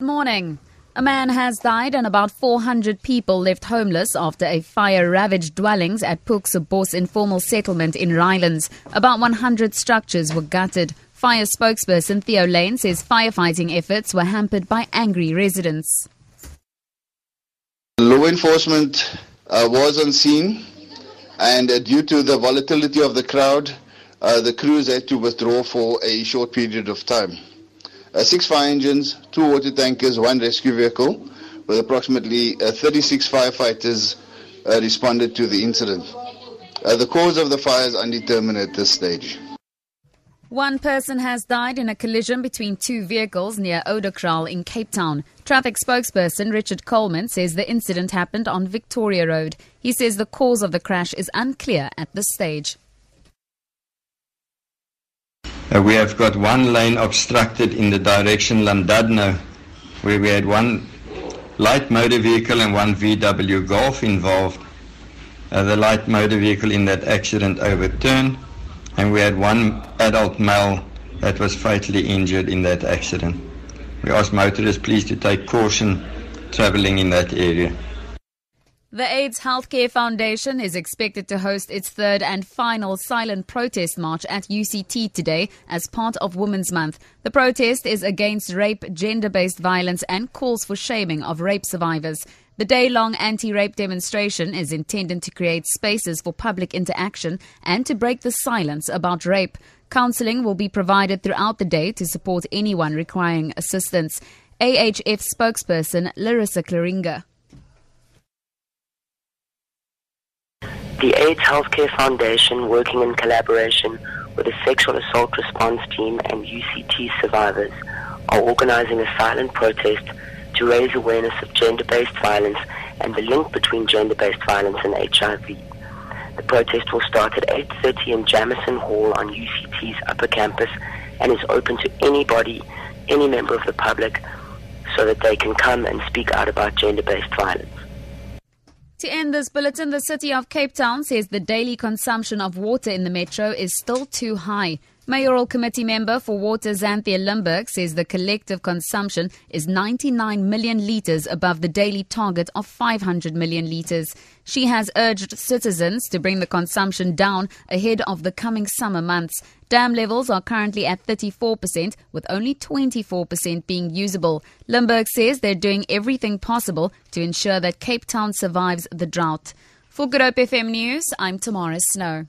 Good morning. A man has died and about 400 people left homeless after a fire ravaged dwellings at Pooke se Bos informal settlement in Rylands. About 100 structures were gutted. Fire spokesperson Theo Layne says firefighting efforts were hampered by angry residents. Law enforcement uh, was on scene, and uh, due to the volatility of the crowd, uh, the crews had to withdraw for a short period of time. Uh, six fire engines, two water tankers, one rescue vehicle, with approximately uh, 36 firefighters uh, responded to the incident. the cause of the fire is undetermined at this stage. One person has died in a collision between two vehicles near Oudekraal in Cape Town. Traffic spokesperson Richard Coleman says the incident happened on Victoria Road. He says the cause of the crash is unclear at this stage. Uh, we have got one lane obstructed in the direction Llandudno, where we had one light motor vehicle and one VW Golf involved. Uh, the light motor vehicle in that accident overturned and we had one adult male that was fatally injured in that accident. We ask motorists please to take caution traveling in that area. The AIDS Healthcare Foundation is expected to host its third and final silent protest march at UCT today as part of Women's Month. The protest is against rape, gender based violence, and calls for shaming of rape survivors. The day long anti rape demonstration is intended to create spaces for public interaction and to break the silence about rape. Counseling will be provided throughout the day to support anyone requiring assistance. AHF spokesperson Larissa Claringa. The AIDS Healthcare Foundation, working in collaboration with the Sexual Assault Response Team and UCT survivors, are organizing a silent protest to raise awareness of gender-based violence and the link between gender-based violence and HIV. The protest will start at 8.30 in Jameson Hall on UCT's upper campus and is open to anybody, any member of the public, so that they can come and speak out about gender-based violence. To end this bulletin, the city of Cape Town says the daily consumption of water in the metro is still too high. Mayoral Committee member for Water Xanthea Limberg says the collective consumption is 99 million litres above the daily target of 500 million litres. She has urged citizens to bring the consumption down ahead of the coming summer months. Dam levels are currently at 34%, with only 24% being usable. Limburg says they're doing everything possible to ensure that Cape Town survives the drought. For Good Hope FM News, I'm Tamara Snow.